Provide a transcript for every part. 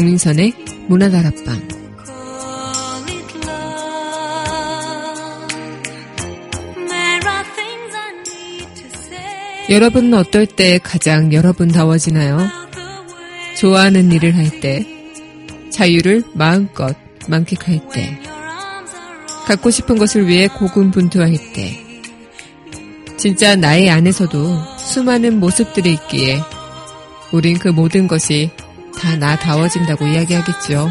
강민선의 문화다락방 여러분은 어떨 때 가장 여러분다워지나요? 좋아하는 일을 할 때, 자유를 마음껏 만끽할 때, 갖고 싶은 것을 위해 고군분투할 때, 진짜 나의 안에서도 수많은 모습들이 있기에 우린 그 모든 것이 다 나다워진다고 이야기하겠죠.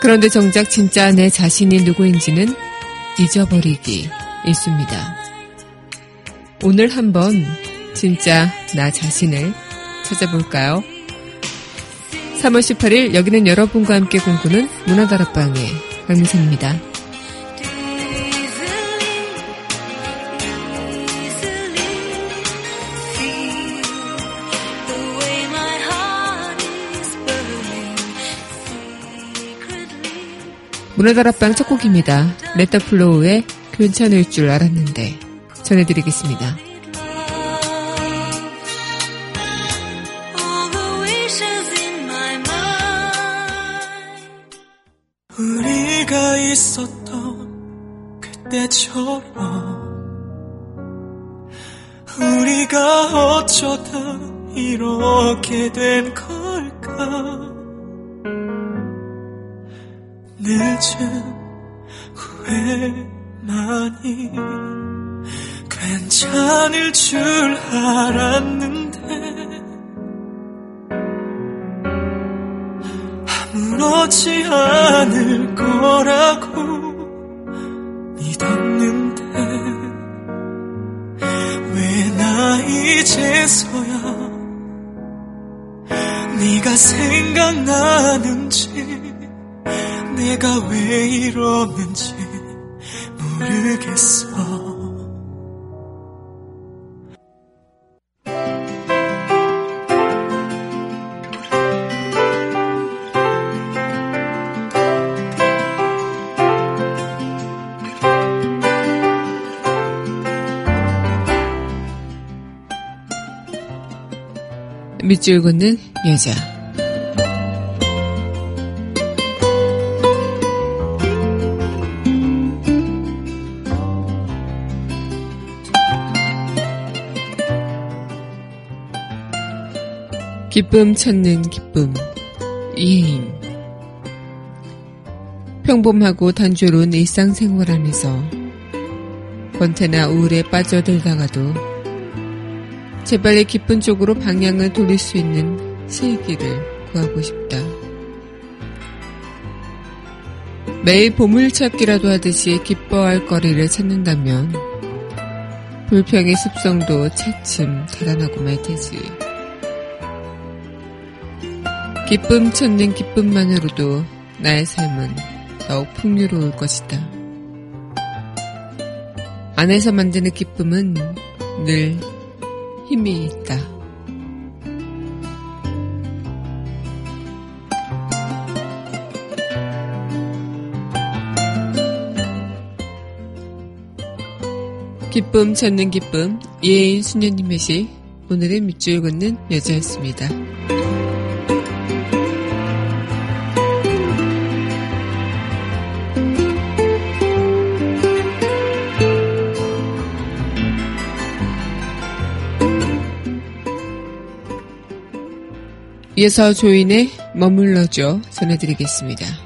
그런데 정작 진짜 내 자신이 누구인지는 잊어버리기 있습니다. 오늘 한번 진짜 나 자신을 찾아볼까요? 3월 18일 여기는 여러분과 함께 꿈꾸는 문화다락방의 강민선입니다. 문화다락방 첫 곡입니다. 레터플로우의 괜찮을 줄 알았는데 전해드리겠습니다. 우리가 있었던 그때처럼 우리가 어쩌다 이렇게 된 걸까 늦은 후회만이 괜찮을 줄 알았는데 아무렇지 않을 거라고 믿었는데 왜 나 이제서야 네가 생각나는지 내가 왜 이러는지 모르겠어. 밑줄 긋는 여자. 기쁨 찾는 기쁨. 이혜인. 평범하고 단조로운 일상생활 안에서 권태나 우울에 빠져들다가도 제발 기쁜 쪽으로 방향을 돌릴 수 있는 슬기를 구하고 싶다. 매일 보물찾기라도 하듯이 기뻐할 거리를 찾는다면 불평의 습성도 차츰 달아나고 말 테지. 기쁨 찾는 기쁨만으로도 나의 삶은 더욱 풍요로울 것이다. 안에서 만드는 기쁨은 늘 힘이 있다. 기쁨 찾는 기쁨 이혜인 수녀님의 시 오늘의 밑줄 긋는 여자였습니다. 이어서 조인의 머물러줘 전해드리겠습니다.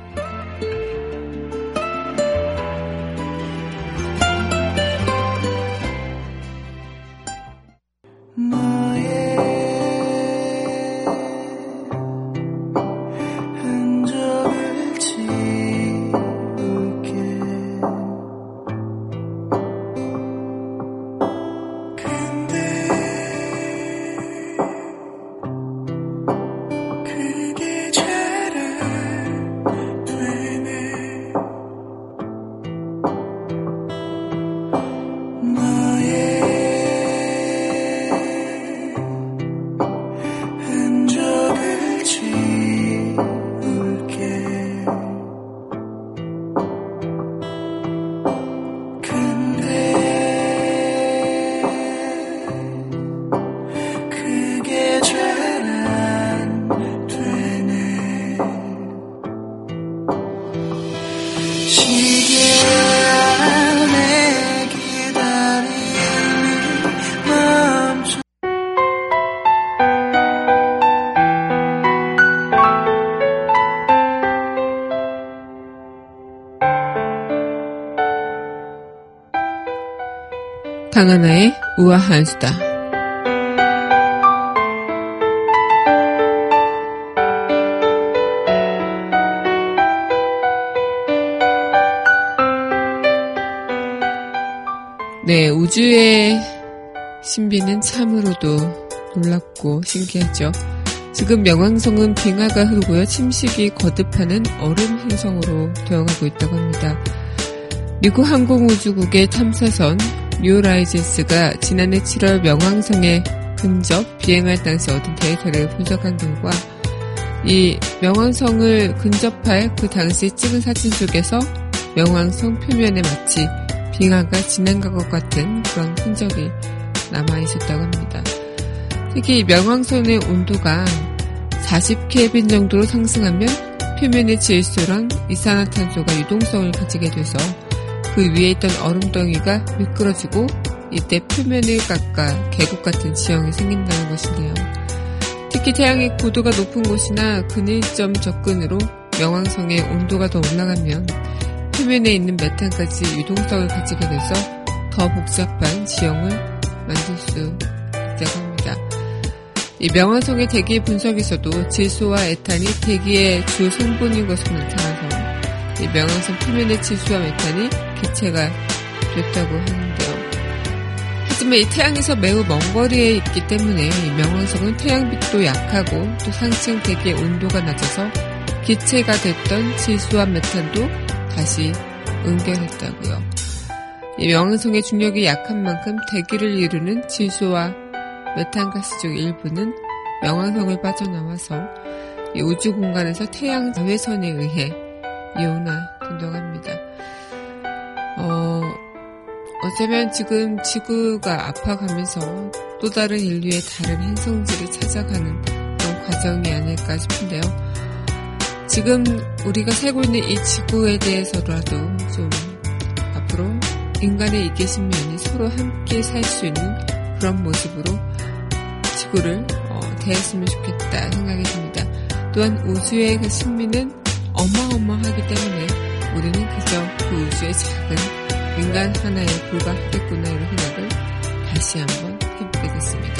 강하나의 우아한 수다. 네, 우주의 신비는 참으로도 놀랍고 신기하죠. 지금 명왕성은 빙하가 흐르고요. 침식이 거듭하는 얼음 행성으로 되어가고 있다고 합니다. 미국 항공우주국의 탐사선 뉴라이제스가 지난해 7월 명왕성에 근접 비행할 당시 얻은 데이터를 분석한 결과 이 명왕성을 근접할 그 당시 찍은 사진 속에서 명왕성 표면에 마치 빙하가 진행한 것 같은 그런 흔적이 남아 있었다고 합니다. 특히 명왕성의 온도가 40켈빈 정도로 상승하면 표면의 질소랑 이산화탄소가 유동성을 가지게 돼서 그 위에 있던 얼음덩이가 미끄러지고 이때 표면을 깎아 계곡 같은 지형이 생긴다는 것인데요. 특히 태양의 고도가 높은 곳이나 근일점 접근으로 명왕성의 온도가 더 올라가면 표면에 있는 메탄까지 유동성을 가지게 돼서 더 복잡한 지형을 만들 수 있다고 합니다. 이 명왕성의 대기 분석에서도 질소와 에탄이 대기의 주 성분인 것으로 나타나서 이 명왕성 표면의 질소와 메탄이 기체가 됐다고 하는데요. 하지만 이 태양에서 매우 먼 거리에 있기 때문에 이 명왕성은 태양빛도 약하고 또 상층 대기의 온도가 낮아서 기체가 됐던 질소와 메탄도 다시 응결했다고요. 이 명왕성의 중력이 약한 만큼 대기를 이루는 질소와 메탄가스 중 일부는 명왕성을 빠져나와서 우주 공간에서 태양 자외선에 의해 이온화된다고 합니다. 어, 어쩌면 지금 지구가 아파가면서 또 다른 인류의 다른 행성지를 찾아가는 그런 과정이 아닐까 싶은데요. 지금 우리가 살고 있는 이 지구에 대해서라도 좀 앞으로 인간의 이기신 면이 서로 함께 살 수 있는 그런 모습으로 지구를 어, 대했으면 좋겠다 생각이 듭니다. 또한 우주의 그 신비는 어마어마하기 때문에 우리는 그저 그 우주의 작은 인간 하나에 불과하겠구나 이런 생각을 다시 한번 해보게 됐습니다.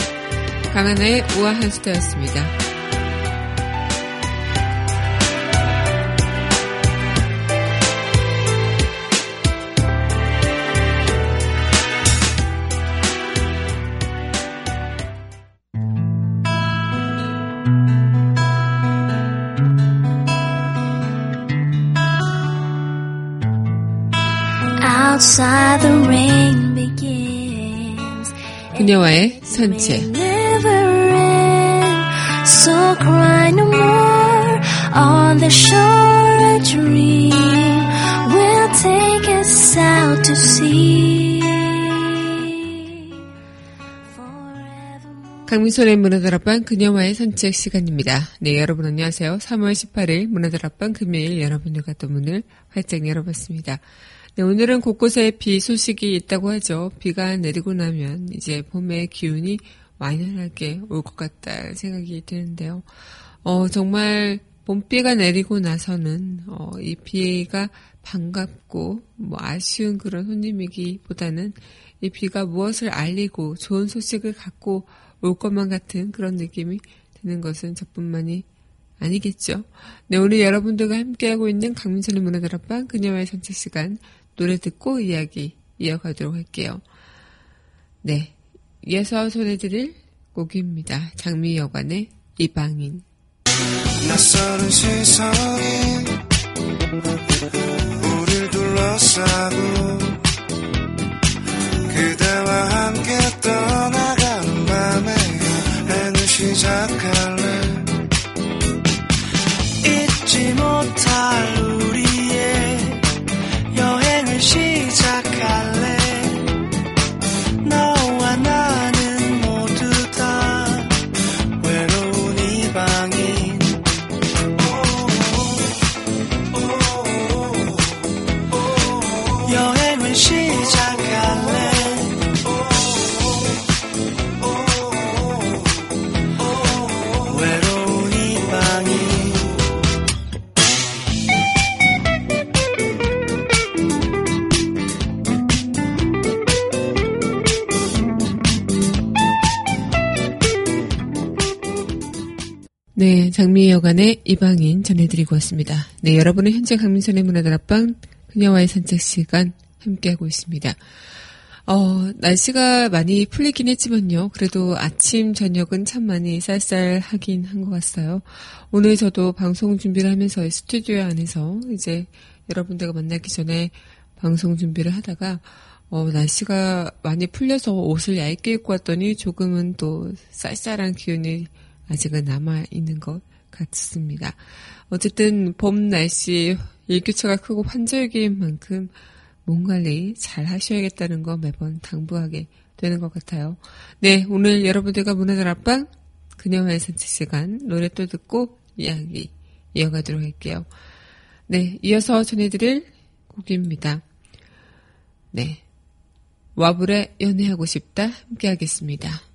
강하나의 우아한 수다였습니다. 그녀와의 산책 So cry no more on the shore a dream will take us out to sea 강민선의 문화들 앞방 그녀와의 산책 시간입니다. 네, 여러분 안녕하세요. 3월 18일 문화들 앞방 금요일 여러분들과 또 문을 활짝 열어봤습니다. 네, 오늘은 곳곳에 비 소식이 있다고 하죠. 비가 내리고 나면 이제 봄의 기운이 완연하게 올 것 같다 생각이 드는데요. 어, 정말 봄비가 내리고 나서는 어, 이 비가 반갑고 뭐 아쉬운 그런 손님이기보다는 이 비가 무엇을 알리고 좋은 소식을 갖고 올 것만 같은 그런 느낌이 드는 것은 저뿐만이 아니겠죠. 네, 오늘 여러분들과 함께하고 있는 강민선의 문화다락방 그녀와의 산책 시간 노래 듣고 이야기 이어가도록 할게요. 네. 이어서 소개드릴 곡입니다. 장미여관의 이방인. 낯설은 시선이 우릴 둘러싸고 그대와 함께 떠나가는 밤에 해는 시작할 여 장미여관의 이방인 전해드리고 왔습니다. 네, 여러분은 현재 강민선의 문화다락방 그녀와의 산책 시간 함께하고 있습니다. 어, 날씨가 많이 풀리긴 했지만요. 그래도 아침, 저녁은 참 많이 쌀쌀하긴 한 것 같아요. 오늘 저도 방송 준비를 하면서 스튜디오 안에서 이제 여러분들과 만나기 전에 방송 준비를 하다가 어, 날씨가 많이 풀려서 옷을 얇게 입고 왔더니 조금은 또 쌀쌀한 기운이 아직은 남아 있는 것 같습니다. 어쨌든 봄 날씨 일교차가 크고 환절기인 만큼 몸 관리 잘 하셔야겠다는 거 매번 당부하게 되는 것 같아요. 네, 오늘 여러분들과 문화들 앞방 그녀와의 산책 시간 노래 또 듣고 이야기 이어가도록 할게요. 네, 이어서 전해드릴 곡입니다. 네, 와불의 연애하고 싶다 함께 하겠습니다.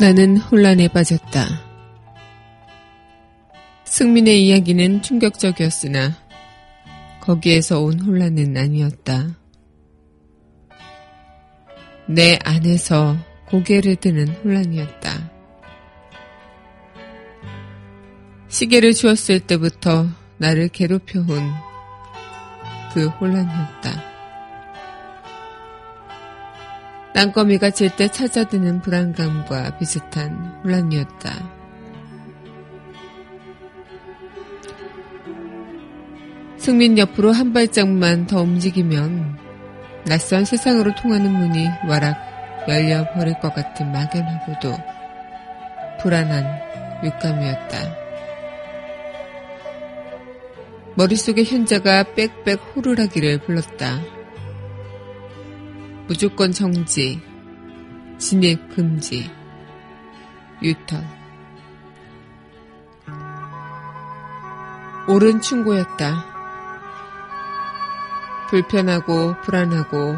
나는 혼란에 빠졌다. 승민의 이야기는 충격적이었으나 거기에서 온 혼란은 아니었다. 내 안에서 고개를 드는 혼란이었다. 시계를 주었을 때부터 나를 괴롭혀온 그 혼란이었다. 땅거미가 질 때 찾아드는 불안감과 비슷한 혼란이었다. 승민 옆으로 한 발짝만 더 움직이면 낯선 세상으로 통하는 문이 와락 열려버릴 것 같은 막연하고도 불안한 육감이었다. 머릿속에 현자가 빽빽 호루라기를 불렀다. 무조건 정지, 진입 금지, 유턴. 옳은 충고였다. 불편하고 불안하고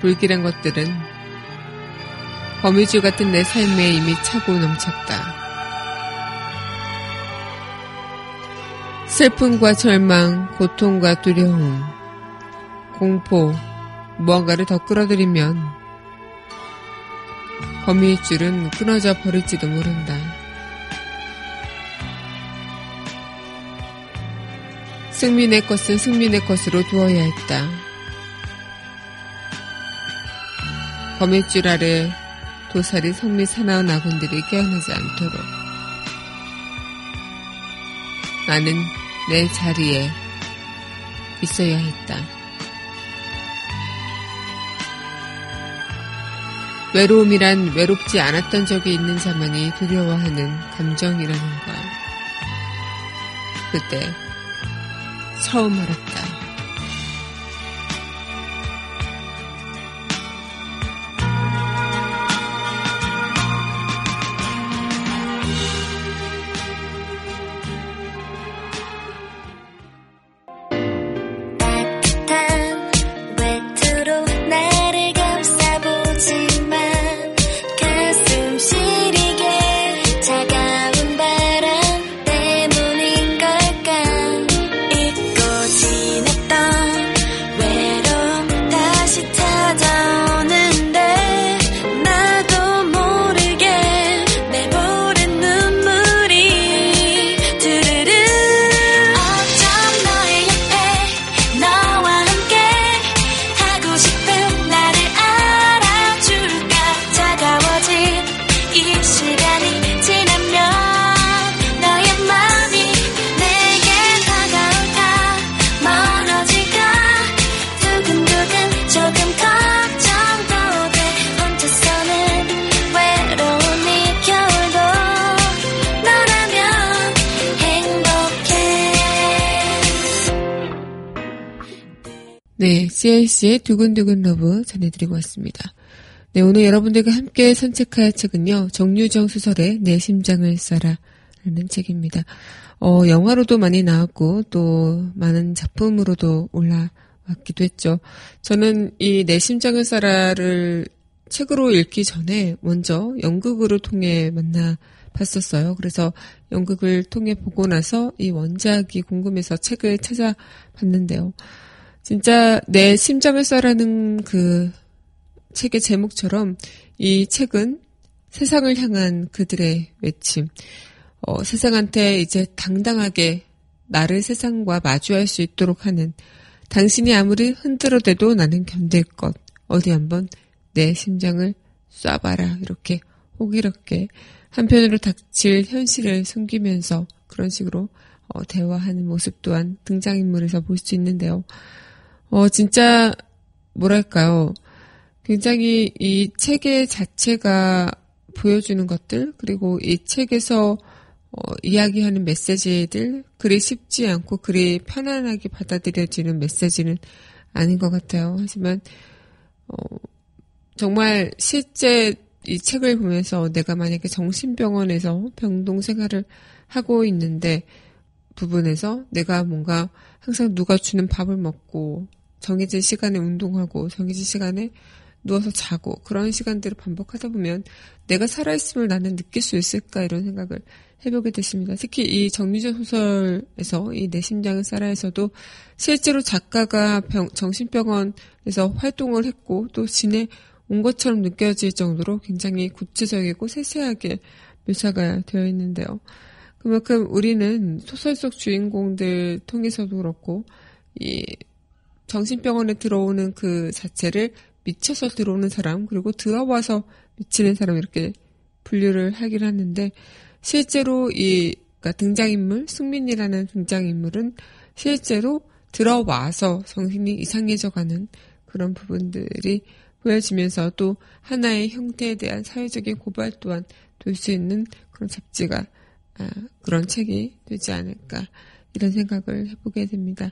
불길한 것들은 거미줄 같은 내 삶에 이미 차고 넘쳤다. 슬픔과 절망, 고통과 두려움, 공포, 무언가를 더 끌어들이면 거미줄은 끊어져 버릴지도 모른다. 승민의 것은 승민의 것으로 두어야 했다. 거미줄 아래 도살이 성미 사나운 아군들이 깨어나지 않도록 나는 내 자리에 있어야 했다. 외로움이란 외롭지 않았던 적이 있는 자만이 두려워하는 감정이라는 거야. 그때 처음 알았다. 네, CLC의 두근두근 Love 전해드리고 왔습니다. 네, 오늘 여러분들과 함께 산책할 책은요, 정유정 소설의 내 심장을 쏴라 라는 책입니다. 어, 영화로도 많이 나왔고, 또 많은 작품으로도 올라왔기도 했죠. 저는 이 내 심장을 쏴라를 책으로 읽기 전에 먼저 연극으로 통해 만나 봤었어요. 그래서 연극을 통해 보고 나서 이 원작이 궁금해서 책을 찾아봤는데요. 진짜 내 심장을 써라는 그 책의 제목처럼 이 책은 세상을 향한 그들의 외침, 어, 세상한테 이제 당당하게 나를 세상과 마주할 수 있도록 하는 당신이 아무리 흔들어대도 나는 견딜 것. 어디 한번 내 심장을 쏴봐라. 이렇게 호기롭게 한편으로 닥칠 현실을 숨기면서 그런 식으로 어, 대화하는 모습 또한 등장인물에서 볼 수 있는데요. 어, 진짜, 뭐랄까요. 굉장히 이 체계 자체가 보여주는 것들, 그리고 이 책에서 어, 이야기하는 메시지들, 그리 쉽지 않고 그리 편안하게 받아들여지는 메시지는 아닌 것 같아요. 하지만, 어, 정말 실제 이 책을 보면서 내가 만약에 정신병원에서 병동 생활을 하고 있는데, 부분에서 내가 뭔가 항상 누가 주는 밥을 먹고 정해진 시간에 운동하고 정해진 시간에 누워서 자고 그런 시간들을 반복하다 보면 내가 살아있음을 나는 느낄 수 있을까 이런 생각을 해보게 됐습니다. 특히 이 정유재 소설에서 이 내 심장을 살아에서도 실제로 작가가 병, 정신병원에서 활동을 했고 또 지내 온 것처럼 느껴질 정도로 굉장히 구체적이고 세세하게 묘사가 되어 있는데요. 그만큼 우리는 소설 속 주인공들 통해서도 그렇고 이 정신병원에 들어오는 그 자체를 미쳐서 들어오는 사람 그리고 들어와서 미치는 사람 이렇게 분류를 하긴 하는데 실제로 이 그러니까 등장인물 승민이라는 등장인물은 실제로 들어와서 정신이 이상해져가는 그런 부분들이 보여지면서 또 하나의 형태에 대한 사회적인 고발 또한 될 수 있는 그런 잡지가 아, 그런 책이 되지 않을까 이런 생각을 해보게 됩니다.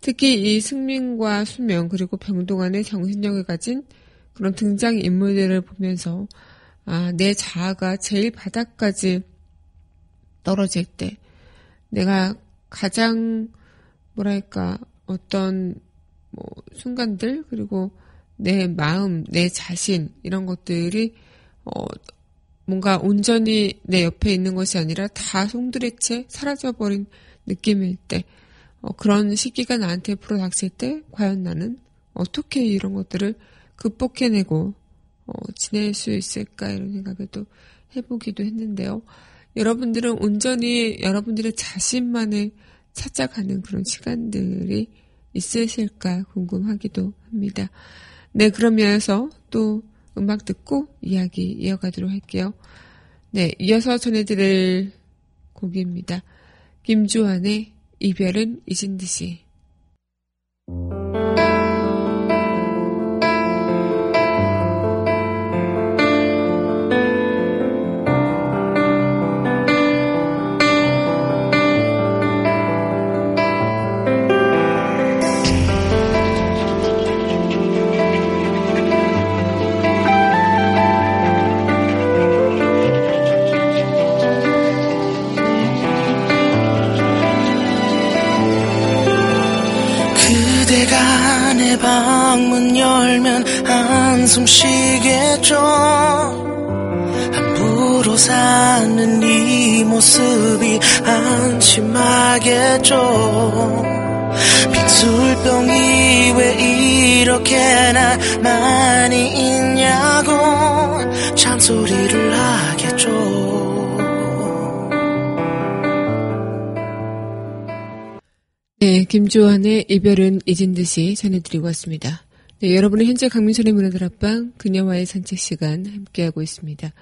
특히 이 승민과 수명 그리고 병동안의 정신력을 가진 그런 등장 인물들을 보면서 아, 내 자아가 제일 바닥까지 떨어질 때 내가 가장 뭐랄까 어떤 뭐 순간들 그리고 내 마음, 내 자신 이런 것들이 어 뭔가 온전히 내 옆에 있는 것이 아니라 다 송두리째 사라져버린 느낌일 때, 어, 그런 시기가 나한테 불어닥칠 때, 과연 나는 어떻게 이런 것들을 극복해내고, 어, 지낼 수 있을까, 이런 생각을 또 해보기도 했는데요. 여러분들은 온전히 여러분들의 자신만을 찾아가는 그런 시간들이 있으실까 궁금하기도 합니다. 네, 그러면서 또 음악 듣고 이야기 이어가도록 할게요. 네, 이어서 전해드릴 곡입니다. 김주환의 이별은 잊은 듯이. 방문 열면 한숨 쉬겠죠. 함부로 사는 이 모습이 안심하겠죠. 빈술병이 왜 이렇게나 많이 있냐고. 잔소리를 김조한의 이별은 잊은 듯이 전해드리고 왔습니다. 네, 여러분은 현재 강민선의 문화들 앞방 그녀와의 산책 시간 함께하고 있습니다.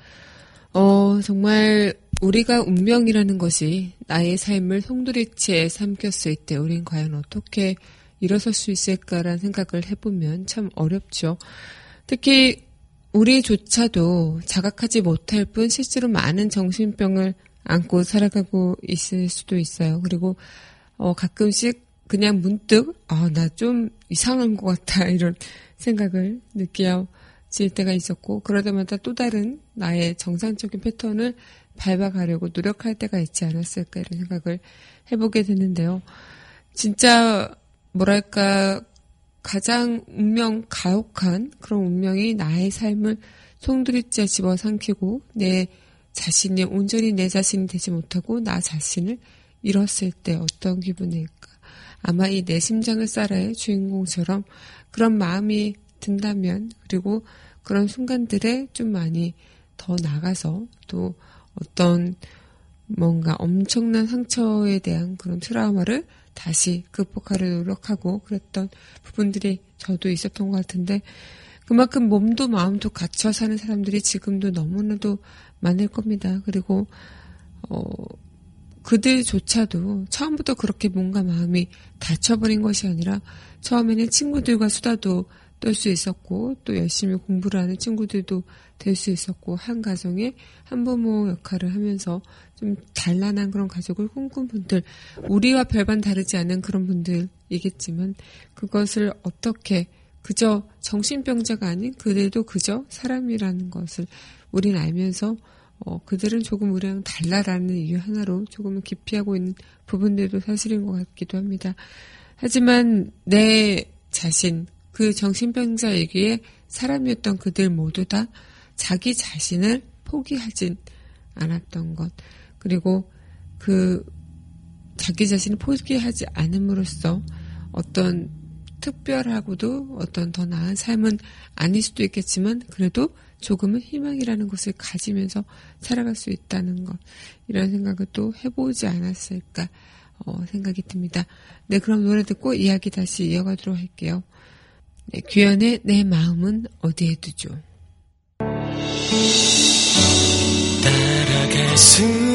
어, 정말 우리가 운명이라는 것이 나의 삶을 송두리째 삼켰을 때 우린 과연 어떻게 일어설 수 있을까라는 생각을 해보면 참 어렵죠. 특히 우리조차도 자각하지 못할 뿐 실제로 많은 정신병을 안고 살아가고 있을 수도 있어요. 그리고 어, 가끔씩 그냥 문득, 아, 나 좀 이상한 것 같아. 이런 생각을 느껴질 때가 있었고, 그러다마다 또 다른 나의 정상적인 패턴을 밟아가려고 노력할 때가 있지 않았을까. 이런 생각을 해보게 되는데요. 진짜, 뭐랄까, 가장 운명 가혹한 그런 운명이 나의 삶을 송두리째 집어삼키고 내 자신이 온전히 내 자신이 되지 못하고 나 자신을 잃었을 때 어떤 기분일까? 아마 이 내 심장을 쌀아의 주인공처럼 그런 마음이 든다면 그리고 그런 순간들에 좀 많이 더 나가서 또 어떤 뭔가 엄청난 상처에 대한 그런 트라우마를 다시 극복하려 노력하고 그랬던 부분들이 저도 있었던 것 같은데 그만큼 몸도 마음도 갇혀 사는 사람들이 지금도 너무나도 많을 겁니다. 그리고 어 그들조차도 처음부터 그렇게 뭔가 마음이 닫혀버린 것이 아니라 처음에는 친구들과 수다도 떨 수 있었고 또 열심히 공부를 하는 친구들도 될 수 있었고 한 가정에 한부모 역할을 하면서 좀 단란한 그런 가족을 꿈꾼 분들 우리와 별반 다르지 않은 그런 분들이겠지만 그것을 어떻게 그저 정신병자가 아닌 그들도 그저 사람이라는 것을 우린 알면서 어, 그들은 조금 우리랑 달라라는 이유 하나로 조금은 기피하고 있는 부분들도 사실인 것 같기도 합니다. 하지만 내 자신, 그 정신병자에게 사람이었던 그들 모두 다 자기 자신을 포기하진 않았던 것. 그리고 그 자기 자신을 포기하지 않음으로써 어떤 특별하고도 어떤 더 나은 삶은 아닐 수도 있겠지만 그래도 조금은 희망이라는 것을 가지면서 살아갈 수 있다는 것 이런 생각을 또 해보지 않았을까 어, 생각이 듭니다. 네 그럼 노래 듣고 이야기 다시 이어가도록 할게요. 네, 규현의 내 마음은 어디에 두죠? 따라갈 수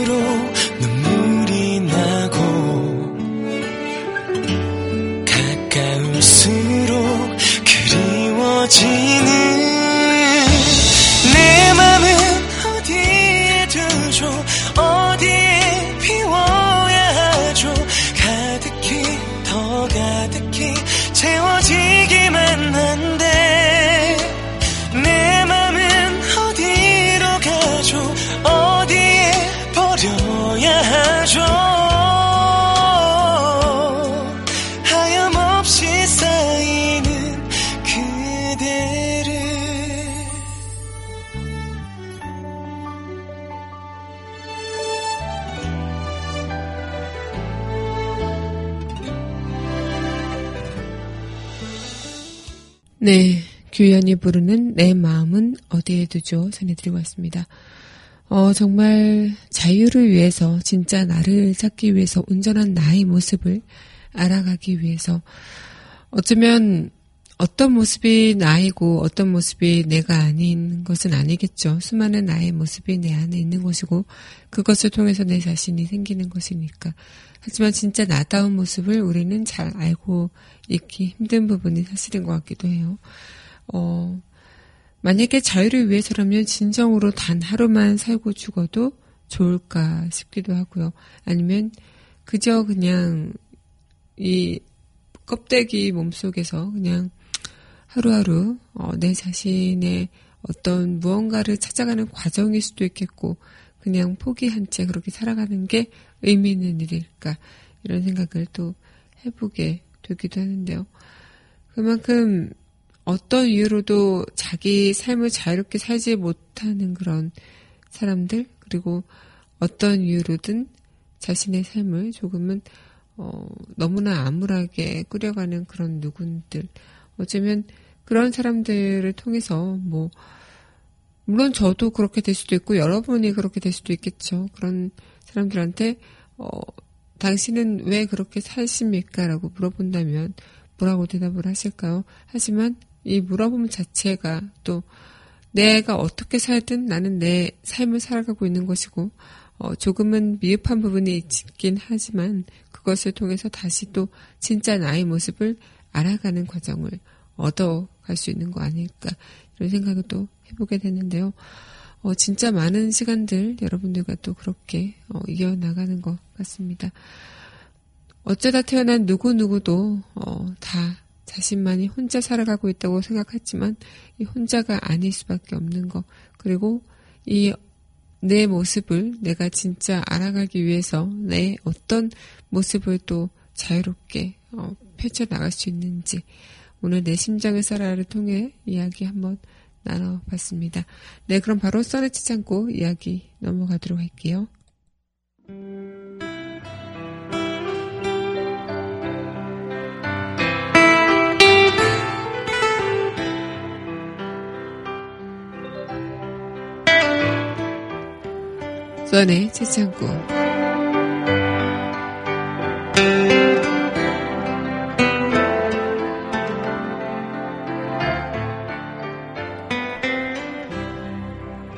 네, 규현이 부르는 내 마음은 어디에 두죠? 전해드리고 왔습니다. 어, 정말 자유를 위해서, 진짜 나를 찾기 위해서, 온전한 나의 모습을 알아가기 위해서, 어쩌면 어떤 모습이 나이고 어떤 모습이 내가 아닌 것은 아니겠죠. 수많은 나의 모습이 내 안에 있는 것이고, 그것을 통해서 내 자신이 생기는 것이니까. 하지만 진짜 나다운 모습을 우리는 잘 알고 있기 힘든 부분이 사실인 것 같기도 해요. 어, 만약에 자유를 위해서라면 진정으로 단 하루만 살고 죽어도 좋을까 싶기도 하고요. 아니면 그저 그냥 이 껍데기 몸속에서 그냥 하루하루 어, 내 자신의 어떤 무언가를 찾아가는 과정일 수도 있겠고 그냥 포기한 채 그렇게 살아가는 게 의미 있는 일일까 이런 생각을 또 해보게 되기도 하는데요. 그만큼 어떤 이유로도 자기 삶을 자유롭게 살지 못하는 그런 사람들 그리고 어떤 이유로든 자신의 삶을 조금은 어, 너무나 암울하게 꾸려가는 그런 누군들 어쩌면 그런 사람들을 통해서 뭐 물론 저도 그렇게 될 수도 있고 여러분이 그렇게 될 수도 있겠죠. 그런 사람들한테 어, 당신은 왜 그렇게 사십니까? 라고 물어본다면 뭐라고 대답을 하실까요? 하지만 이 물어보는 자체가 또 내가 어떻게 살든 나는 내 삶을 살아가고 있는 것이고 어, 조금은 미흡한 부분이 있긴 하지만 그것을 통해서 다시 또 진짜 나의 모습을 알아가는 과정을 얻어갈 수 있는 거 아닐까 이런 생각을 또 해보게 되는데요. 어, 진짜 많은 시간들 여러분들과 또 그렇게 어, 이어나가는 것 같습니다. 어쩌다 태어난 누구누구도 어, 다 자신만이 혼자 살아가고 있다고 생각했지만 이 혼자가 아닐 수밖에 없는 거. 그리고 이 내 모습을 내가 진짜 알아가기 위해서 내 어떤 모습을 또 자유롭게 어, 펼쳐 나갈 수 있는지 오늘 내 심장을 살아를 통해 이야기 한번 나눠봤습니다. 네, 그럼 바로 써내치 않고 이야기 넘어가도록 할게요. 써내 채창고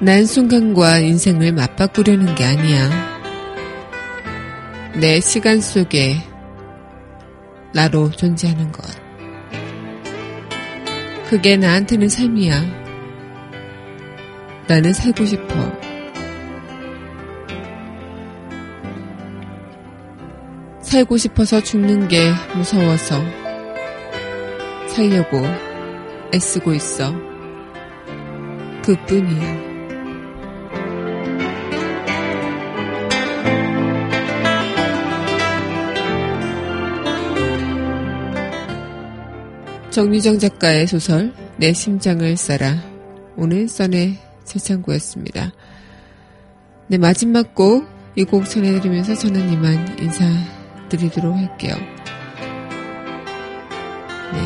난 순간과 인생을 맞바꾸려는 게 아니야. 내 시간 속에 나로 존재하는 것. 그게 나한테는 삶이야. 나는 살고 싶어. 살고 싶어서 죽는 게 무서워서 살려고 애쓰고 있어. 그뿐이야. 정유정 작가의 소설 내 심장을 써라 오늘 써내 재창구였습니다. 네 마지막 곡 이 곡 전해드리면서 저는 이만 인사드리도록 할게요. 네.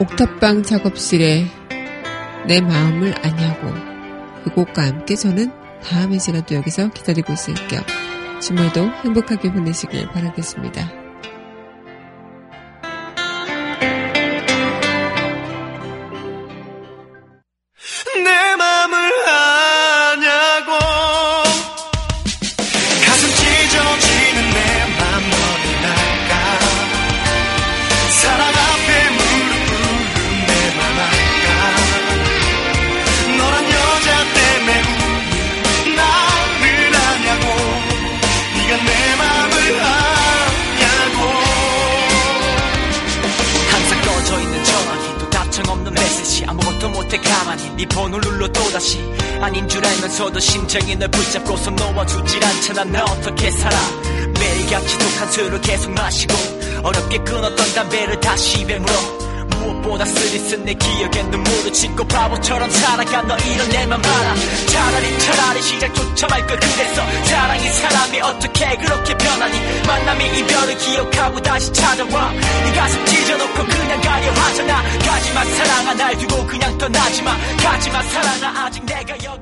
옥탑방 작업실에 내 마음을 아냐고 그 곡과 함께 저는 다음 이 시간 또 여기서 기다리고 있을게요. 주말도 행복하게 보내시길 바라겠습니다. 서도 심장이 널 붙잡고서 놓아주질 않잖아. 나 어떻게 살아? 매일같이 독한 술을 계속 마시고 어렵게 끊었던 담배를 다시 입에 물어. 무엇보다 쓰리쓴 내 기억에 눈물을 짓고 바보처럼 살아가 너 이런 내맘 알아. 차라리 차라리 시작조차 말걸 그랬어. 사랑이 사람이 어떻게 그렇게 변하니? 만남이 이별을 기억하고 다시 찾아와. 네 가슴 찢어놓고 그냥 가려 하잖아. 가지마 사랑아 날 두고 그냥 떠나지마. 가지마 사랑아 아직 내가 여기